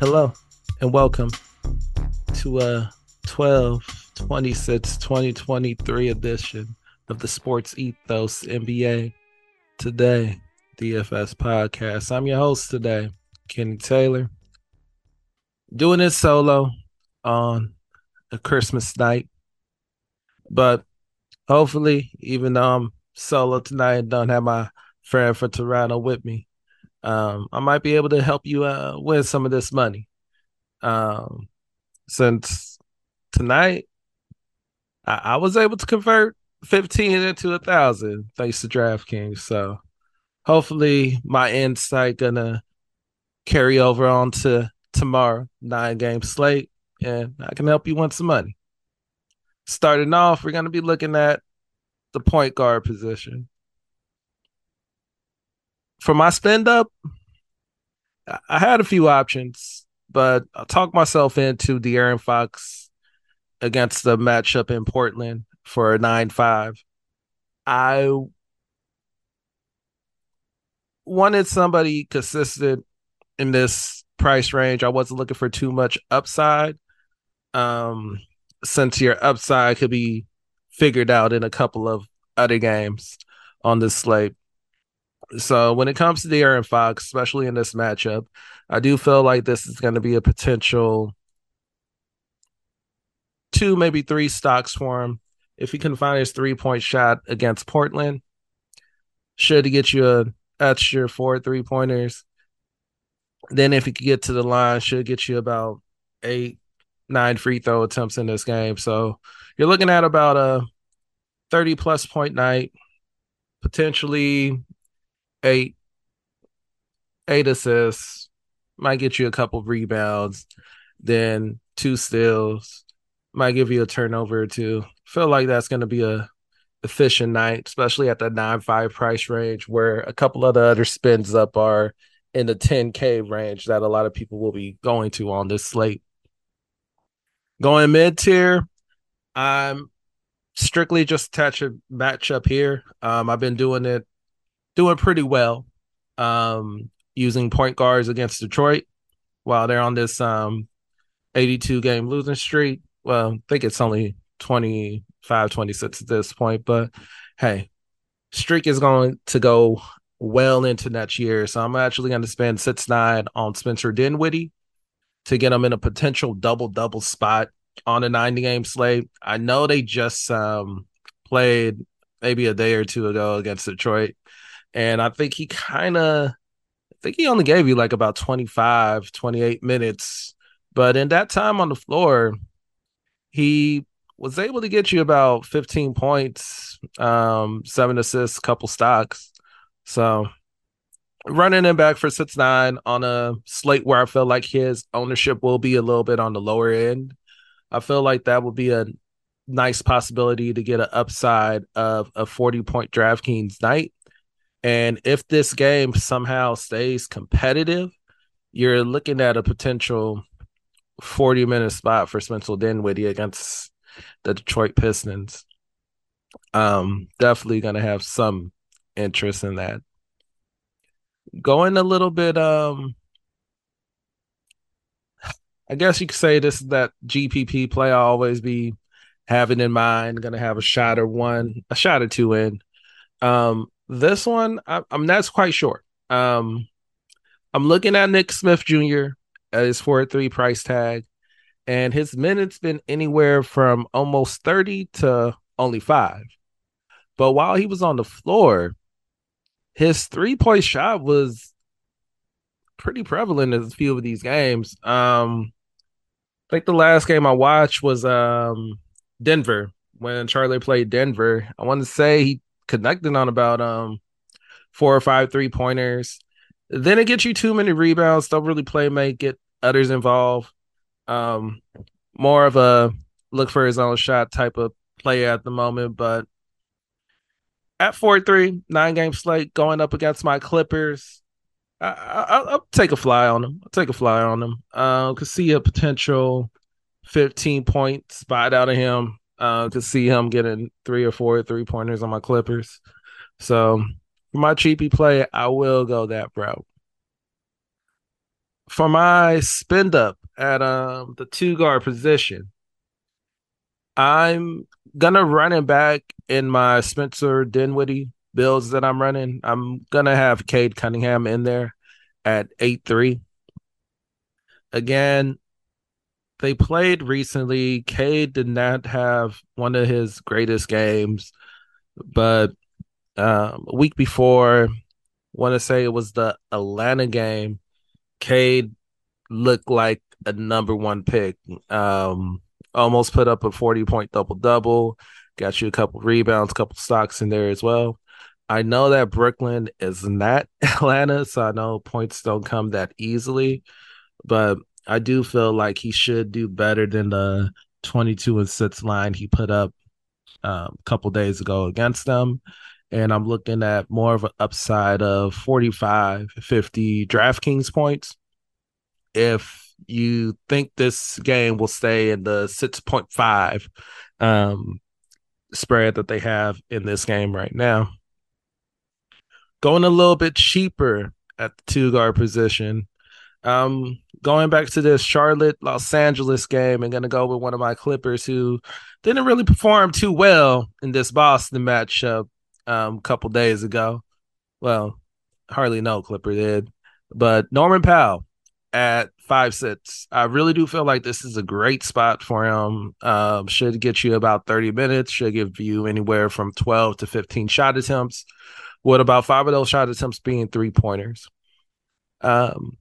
Hello and welcome to a 12 26 2023 edition of the Sports Ethos NBA Today DFS podcast. I'm your host today, Kenny Taylor. Doing this solo on a Christmas night. But hopefully, even though I'm solo tonight don't have my friend for Toronto with me, um, I might be able to help you uh, win some of this money. Um, since tonight, I, I was able to convert 15 into a thousand thanks to DraftKings. So hopefully my insight gonna carry over on to tomorrow, nine game slate, and I can help you win some money. Starting off, we're gonna be looking at the point guard position for my spend up, I had a few options, but I talked myself into De'Aaron Fox against the matchup in Portland for a 9 5. I wanted somebody consistent in this price range. I wasn't looking for too much upside. Um, since your upside could be figured out in a couple of other games on this slate. So when it comes to De'Aaron Fox, especially in this matchup, I do feel like this is going to be a potential two, maybe three stocks for him. If he can find his three point shot against Portland, should he get you a extra four three pointers. Then if he could get to the line, should get you about eight, nine free throw attempts in this game. So you're looking at about a 30 plus point night, potentially eight, eight assists, might get you a couple rebounds, then two steals, might give you a turnover or two. Feel like that's going to be a efficient night, especially at the nine five price range, where a couple of the other spins up are in the 10k range that a lot of people will be going to on this slate. Going mid tier, I'm strictly just attach a matchup here. Um, I've been doing it doing pretty well um, using point guards against Detroit while they're on this um, 82 game losing streak. Well, I think it's only 25, 26 at this point, but hey, streak is going to go well into next year. So I'm actually going to spend six nine on Spencer Dinwiddie to get him in a potential double double spot on a 90 game slate. I know they just um, played maybe a day or two ago against Detroit and I think he kind of, I think he only gave you like about 25, 28 minutes. But in that time on the floor, he was able to get you about 15 points, um, seven assists, couple stocks. So running him back for six nine on a slate where I feel like his ownership will be a little bit on the lower end. I feel like that would be a nice possibility to get an upside of a 40 point DraftKings night. And if this game somehow stays competitive, you're looking at a potential 40 minute spot for Spencer Dinwiddie against the Detroit Pistons. Um, definitely gonna have some interest in that. Going a little bit, um, I guess you could say this is that GPP play I'll always be having in mind. Gonna have a shot or one, a shot or two in. Um, this one, I, am not quite sure. Um, I'm looking at Nick Smith Jr. at his four three price tag, and his minutes been anywhere from almost 30 to only five. But while he was on the floor, his three point shot was pretty prevalent in a few of these games. Um, I think the last game I watched was um Denver when Charlie played Denver. I want to say he connecting on about um four or five three pointers. Then it gets you too many rebounds. Don't really play make, get others involved. Um, more of a look for his own shot type of player at the moment. But at four three, nine game slate going up against my Clippers, I, will take a fly on them. I'll take a fly on them. Uh, could see a potential 15 point spot out of him uh, to see him getting three or four three pointers on my Clippers. So for my cheapy play, I will go that route. for my spend up at um the two guard position, I'm gonna run it back in my Spencer Dinwiddie builds that I'm running. I'm gonna have Cade Cunningham in there at eight three. Again, they played recently. Cade did not have one of his greatest games, but um, a week before, want to say it was the Atlanta game. Cade looked like a number one pick. Um, almost put up a 40 point double double, got you a couple rebounds, couple stocks in there as well. I know that Brooklyn is not Atlanta, so I know points don't come that easily, but I do feel like he should do better than the 22 and 6 line he put up um, a couple days ago against them. And I'm looking at more of an upside of 45, 50 DraftKings points. If you think this game will stay in the 6.5 um, spread that they have in this game right now, going a little bit cheaper at the two guard position. Um, going back to this Charlotte Los Angeles game and gonna go with one of my Clippers who didn't really perform too well in this Boston matchup um, a couple days ago. Well, hardly no Clipper did, but Norman Powell at five six. I really do feel like this is a great spot for him. Um, should get you about 30 minutes, should give you anywhere from 12 to 15 shot attempts with about five of those shot attempts being three pointers. Um,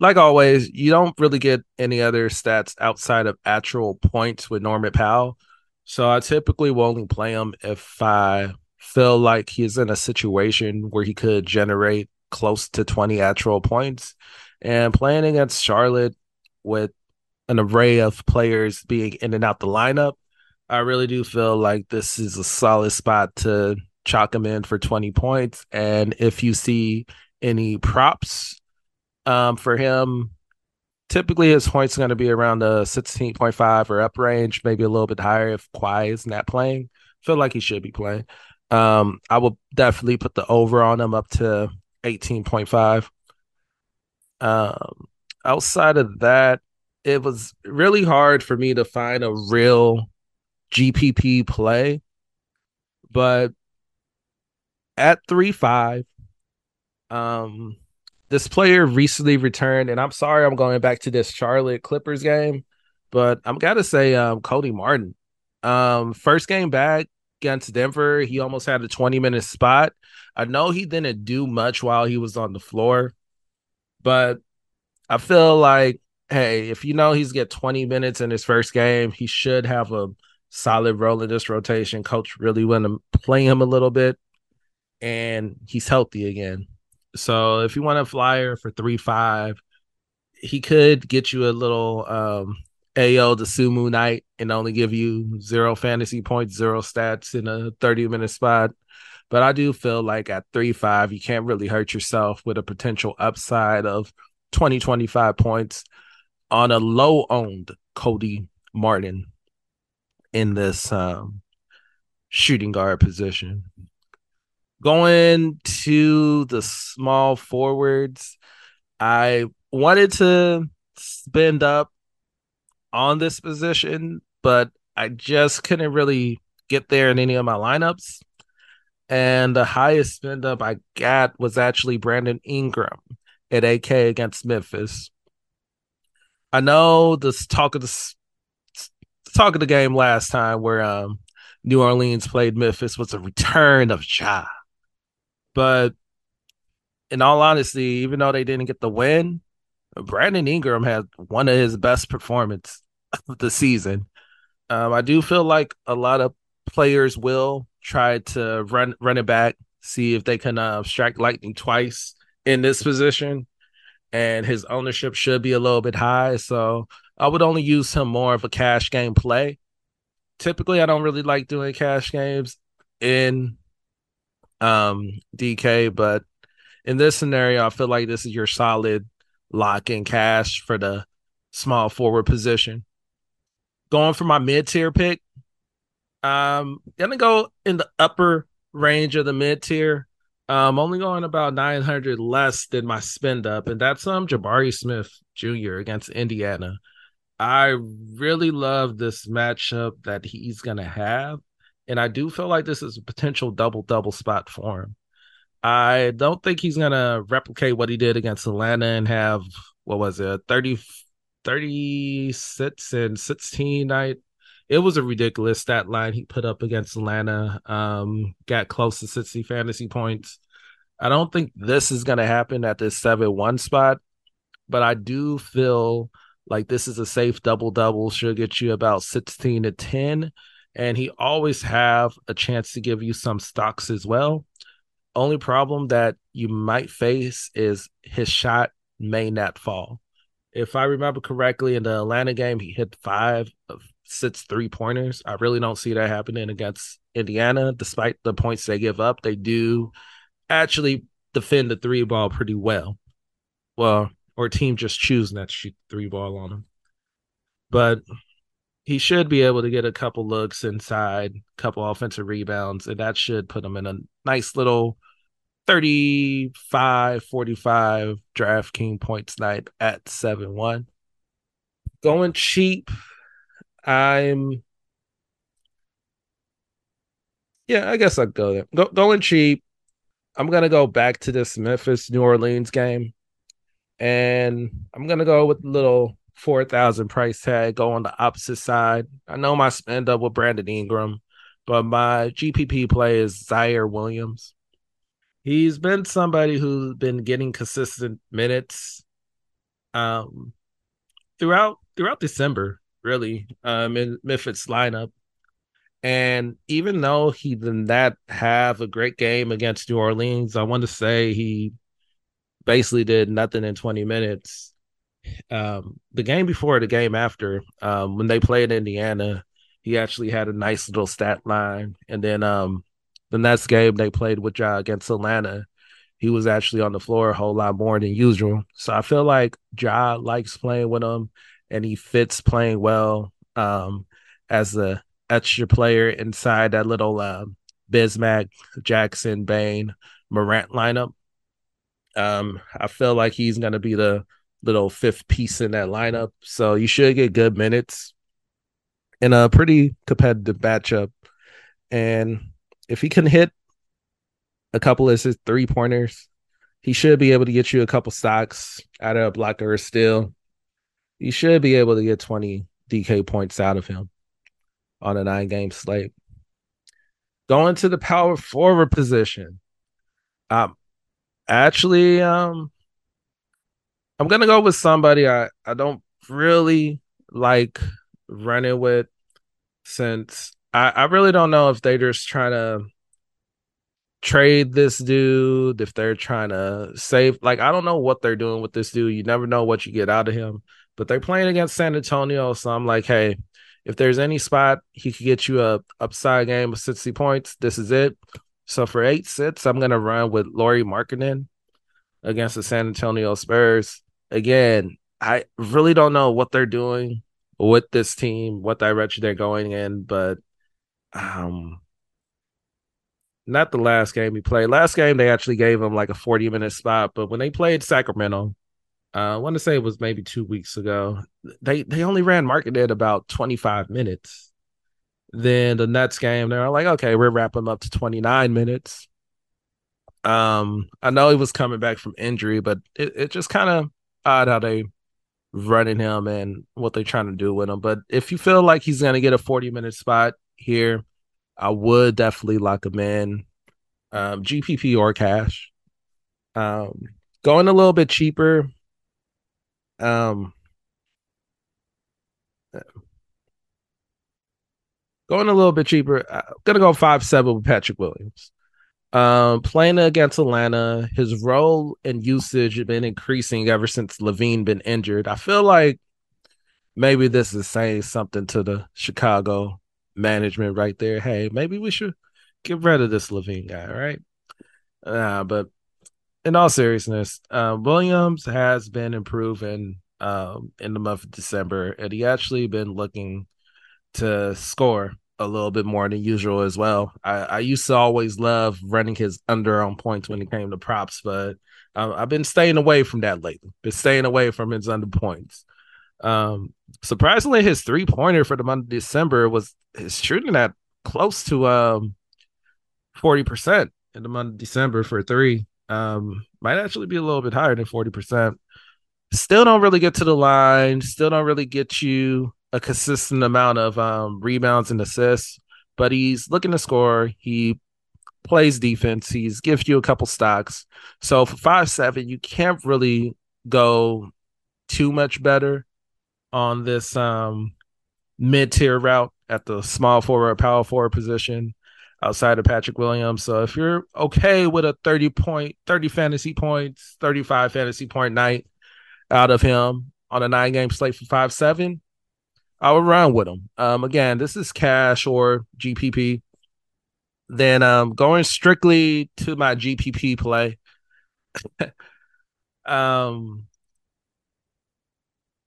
like always, you don't really get any other stats outside of actual points with Norman Powell. So I typically will only play him if I feel like he's in a situation where he could generate close to 20 actual points. And playing against Charlotte with an array of players being in and out the lineup, I really do feel like this is a solid spot to chalk him in for 20 points. And if you see any props um, for him, typically his points are going to be around the 16.5 or up range, maybe a little bit higher if Kawhi is not playing. Feel like he should be playing. Um, I will definitely put the over on him up to 18.5. Um, outside of that, it was really hard for me to find a real GPP play, but at three five. Um, this player recently returned, and I'm sorry I'm going back to this Charlotte Clippers game, but I'm gotta say, um, Cody Martin. Um, first game back against Denver, he almost had a 20 minute spot. I know he didn't do much while he was on the floor, but I feel like, hey, if you know he's get 20 minutes in his first game, he should have a solid role in this rotation. Coach really want to play him a little bit and he's healthy again. So if you want a flyer for three five, he could get you a little um Ayo Dosunmu night and only give you zero fantasy points, zero stats in a 30 minute spot. But I do feel like at three five, you can't really hurt yourself with a potential upside of 20, 25 points on a low owned Cody Martin in this um, shooting guard position. Going to the small forwards, I wanted to spend up on this position, but I just couldn't really get there in any of my lineups. And the highest spend up I got was actually Brandon Ingram at AK against Memphis. I know this talk of the talk of the game last time where um New Orleans played Memphis was a return of Ja. But in all honesty, even though they didn't get the win, Brandon Ingram had one of his best performance of the season. Um, I do feel like a lot of players will try to run run it back, see if they can uh, strike lightning twice in this position. And his ownership should be a little bit high, so I would only use him more of a cash game play. Typically, I don't really like doing cash games in um DK, but in this scenario, I feel like this is your solid lock in cash for the small forward position. Going for my mid tier pick, um, gonna go in the upper range of the mid tier. I'm only going about 900 less than my spend up, and that's um Jabari Smith Jr. against Indiana. I really love this matchup that he's gonna have, and I do feel like this is a potential double double spot for him. I don't think he's gonna replicate what he did against Atlanta and have what was it 30 36 and 16 night it was a ridiculous stat line he put up against Atlanta. Um, got close to 60 fantasy points. I don't think this is going to happen at this 7 1 spot, but I do feel like this is a safe double double. Should get you about 16 to 10. And he always have a chance to give you some stocks as well. Only problem that you might face is his shot may not fall. If I remember correctly, in the Atlanta game, he hit five of six three pointers. I really don't see that happening against Indiana, despite the points they give up. They do actually defend the three ball pretty well. Well, or team just choose not to shoot three ball on him. But he should be able to get a couple looks inside, couple offensive rebounds, and that should put him in a nice little 35 45 DraftKings points night at 7 1. Going cheap I'm yeah, I guess I'll go there. Go, going cheap. I'm gonna go back to this Memphis New Orleans game, and I'm gonna go with little four thousand price tag. Go on the opposite side. I know my spend up with Brandon Ingram, but my GPP play is Ziaire Williams. He's been somebody who's been getting consistent minutes, um, throughout throughout December really, um, in Memphis lineup. And even though he did not have a great game against New Orleans, I want to say he basically did nothing in 20 minutes. Um, the game before, the game after, um, when they played Indiana, he actually had a nice little stat line. And then um, the next game they played with Ja against Atlanta, he was actually on the floor a whole lot more than usual. So I feel like Ja likes playing with him and he fits playing well um, as a extra player inside that little uh, Bismack, Jackson, Bane, Morant lineup. Um, I feel like he's going to be the little fifth piece in that lineup. So you should get good minutes in a pretty competitive matchup. And if he can hit a couple of his three pointers, he should be able to get you a couple stocks out of a blocker or steal you should be able to get 20 DK points out of him on a nine game slate. Going to the power forward position. Um actually um I'm gonna go with somebody I, I don't really like running with since I, I really don't know if they're just trying to trade this dude, if they're trying to save like I don't know what they're doing with this dude. You never know what you get out of him but they're playing against San Antonio. So I'm like, hey, if there's any spot he could get you a upside game of 60 points, this is it. So for eight sits, I'm gonna run with Lauri Markkanen against the San Antonio Spurs. Again, I really don't know what they're doing with this team, what direction they're going in, but um not the last game he played. Last game they actually gave him like a 40 minute spot, but when they played Sacramento, uh, I want to say it was maybe two weeks ago. They they only ran Markkanen about 25 minutes. Then the Nets game, they were like, okay, we're wrapping up to 29 minutes. Um, I know he was coming back from injury, but it, it just kind of odd how they running him and what they're trying to do with him. But if you feel like he's gonna get a 40 minute spot here, I would definitely lock him in. Um, GPP or cash. Um, going a little bit cheaper, um, going a little bit cheaper. I'm gonna go five seven with Patrick Williams. Um, playing against Atlanta, his role and usage have been increasing ever since LaVine been injured. I feel like maybe this is saying something to the Chicago management right there. Hey, maybe we should get rid of this LaVine guy, right? Uh, but in all seriousness, uh, Williams has been improving um, in the month of December, and he actually been looking to score a little bit more than usual as well. I, I used to always love running his under on points when it came to props, but um, I've been staying away from that lately. Been staying away from his under points. Um, surprisingly, his three pointer for the month of December was his shooting at close to um forty percent in the month of December for three. Um, might actually be a little bit higher than forty percent. Still don't really get to the line. Still don't really get you a consistent amount of um, rebounds and assists. But he's looking to score. He plays defense. He's gives you a couple stocks. So for five seven, you can't really go too much better on this um, mid tier route at the small forward, power forward position outside of Patrick Williams. So if you're okay with a 30 point, 30 fantasy points, 35 fantasy point night out of him on a nine game slate for five seven, I would run with them. Um, again, this is cash or GPP. Then um, going strictly to my GPP play. um,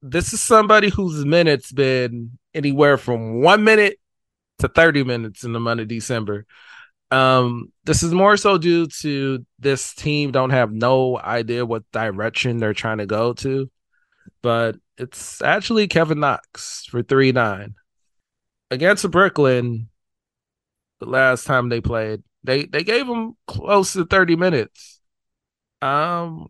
this is somebody whose minutes been anywhere from one minute to 30 minutes in the month of December. Um, this is more so due to this team don't have no idea what direction they're trying to go to, but it's actually Kevin Knox for three nine against Brooklyn. The last time they played, they they gave him close to 30 minutes. Um,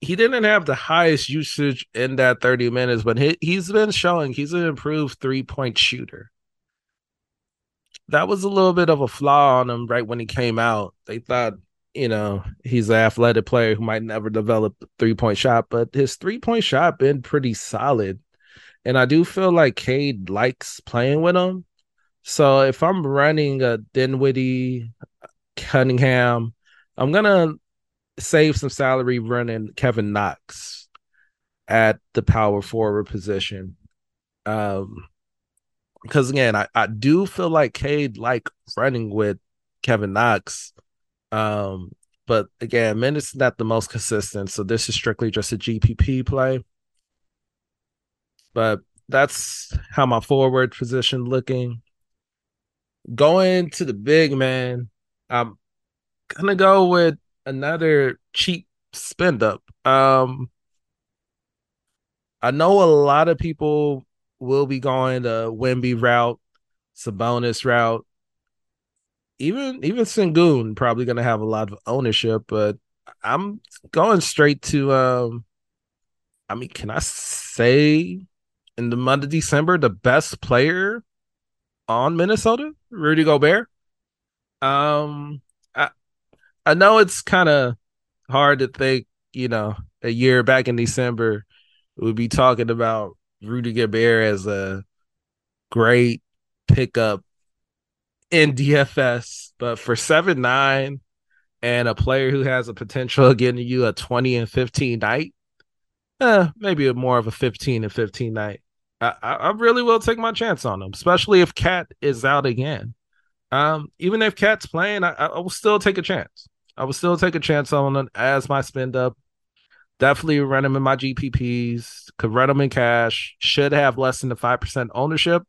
he didn't have the highest usage in that 30 minutes, but he, he's been showing he's an improved three point shooter. That was a little bit of a flaw on him right when he came out. They thought, you know, he's an athletic player who might never develop three point shot, but his three point shot been pretty solid. And I do feel like Cade likes playing with him. So if I'm running a Dinwiddie, Cunningham, I'm gonna save some salary running Kevin Knox at the power forward position. Um, because again, I, I do feel like Cade like running with Kevin Knox. Um, but again, minutes not the most consistent, so this is strictly just a GPP play. But that's how my forward position looking. Going to the big man, I'm gonna go with another cheap spend up. Um, I know a lot of people will be going the Wemby route, Sabonis route. Even even Sengun probably going to have a lot of ownership, but I'm going straight to. Um, I mean, can I say in the month of December the best player on Minnesota, Rudy Gobert? Um, I I know it's kind of hard to think, you know, a year back in December, we'd be talking about Rudy Gobert as a great pickup in DFS, but for seven nine and a player who has a potential of getting you a twenty and fifteen night, eh, maybe more of a fifteen and fifteen night. I, I really will take my chance on him, especially if Cat is out again. Um, even if Cat's playing, I, I will still take a chance. I will still take a chance on him as my spend up. Definitely run him in my GPPs. Could run him in cash. Should have less than the five percent ownership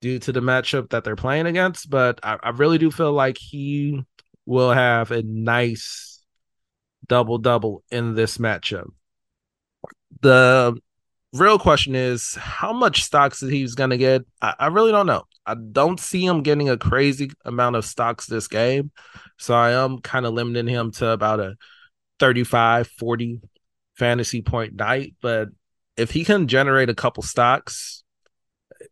due to the matchup that they're playing against. But I, I really do feel like he will have a nice double double in this matchup. The real question is how much stocks that he's going to get. I, I, really don't know. I don't see him getting a crazy amount of stocks this game. So I am kind of limiting him to about a 35, 40 fantasy point night. But if he can generate a couple stocks,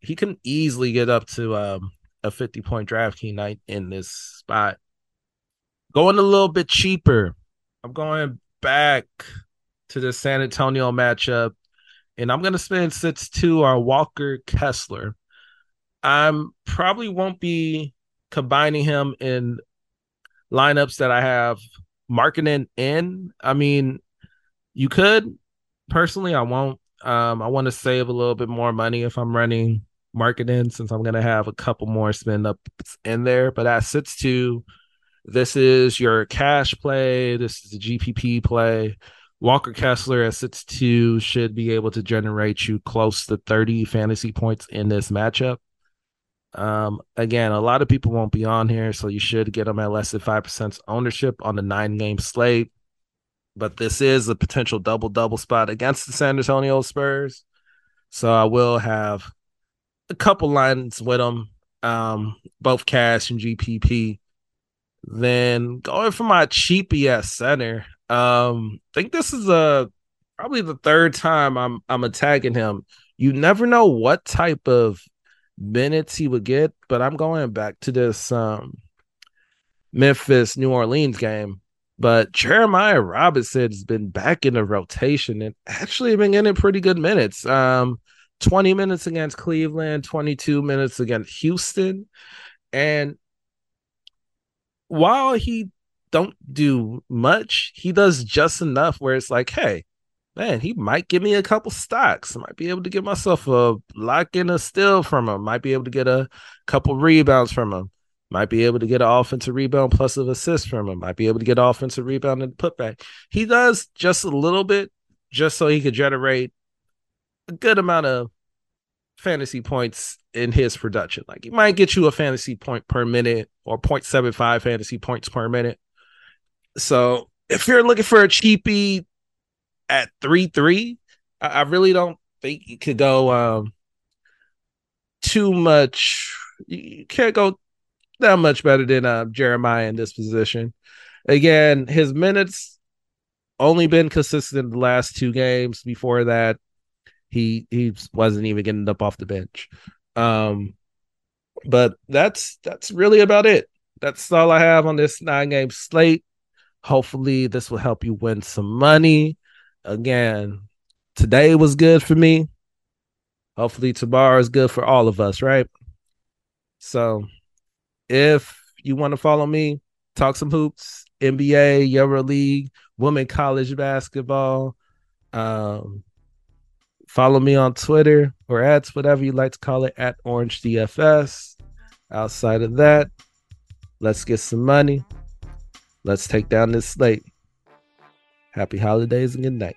he can easily get up to um, a 50 point DraftKings night in this spot. Going a little bit cheaper. I'm going back to the San Antonio matchup and I'm gonna spend six two on Walker Kessler. I'm probably won't be combining him in lineups that I have Markkanen in. I mean, you could personally, I won't. Um, I want to save a little bit more money if I'm running Markkanen since I'm gonna have a couple more spend ups in there. But at six two, this is your cash play. This is the GPP play. Walker Kessler at six two should be able to generate you close to 30 fantasy points in this matchup. Um, again, a lot of people won't be on here, so you should get them at less than 5% ownership on the nine game slate. But this is a potential double double spot against the San Antonio Spurs. So I will have a couple lines with them, um, both cash and GPP. Then going for my cheap ES center. Um, I think this is a probably the third time I'm I'm attacking him. You never know what type of minutes he would get, but I'm going back to this um Memphis New Orleans game. But Jeremiah Robinson has been back in the rotation and actually been getting pretty good minutes. Um, 20 minutes against Cleveland, 22 minutes against Houston. And while he don't do much, he does just enough where it's like, hey, man, he might give me a couple stocks. Might be able to get myself a lock in a steal from him. Might be able to get a couple rebounds from him. Might be able to get an offensive rebound plus an assist from him. Might be able to get offensive rebound and putback. He does just a little bit, just so he could generate a good amount of fantasy points in his production. Like he might get you a fantasy point per minute or 0.75 fantasy points per minute. So if you're looking for a cheapie at three three, I, I really don't think you could go um too much. You can't go that much better than uh, Jeremiah in this position. Again, his minutes only been consistent in the last two games. Before that, he he wasn't even getting up off the bench. Um, but that's that's really about it. That's all I have on this nine game slate. Hopefully, this will help you win some money. Again, today was good for me. Hopefully, tomorrow is good for all of us, right? So, if you want to follow me, talk some hoops, NBA, Euro League, women college basketball, um, follow me on Twitter or at whatever you like to call it at Orange DFS. Outside of that, let's get some money. Let's take down this slate. Happy holidays and good night.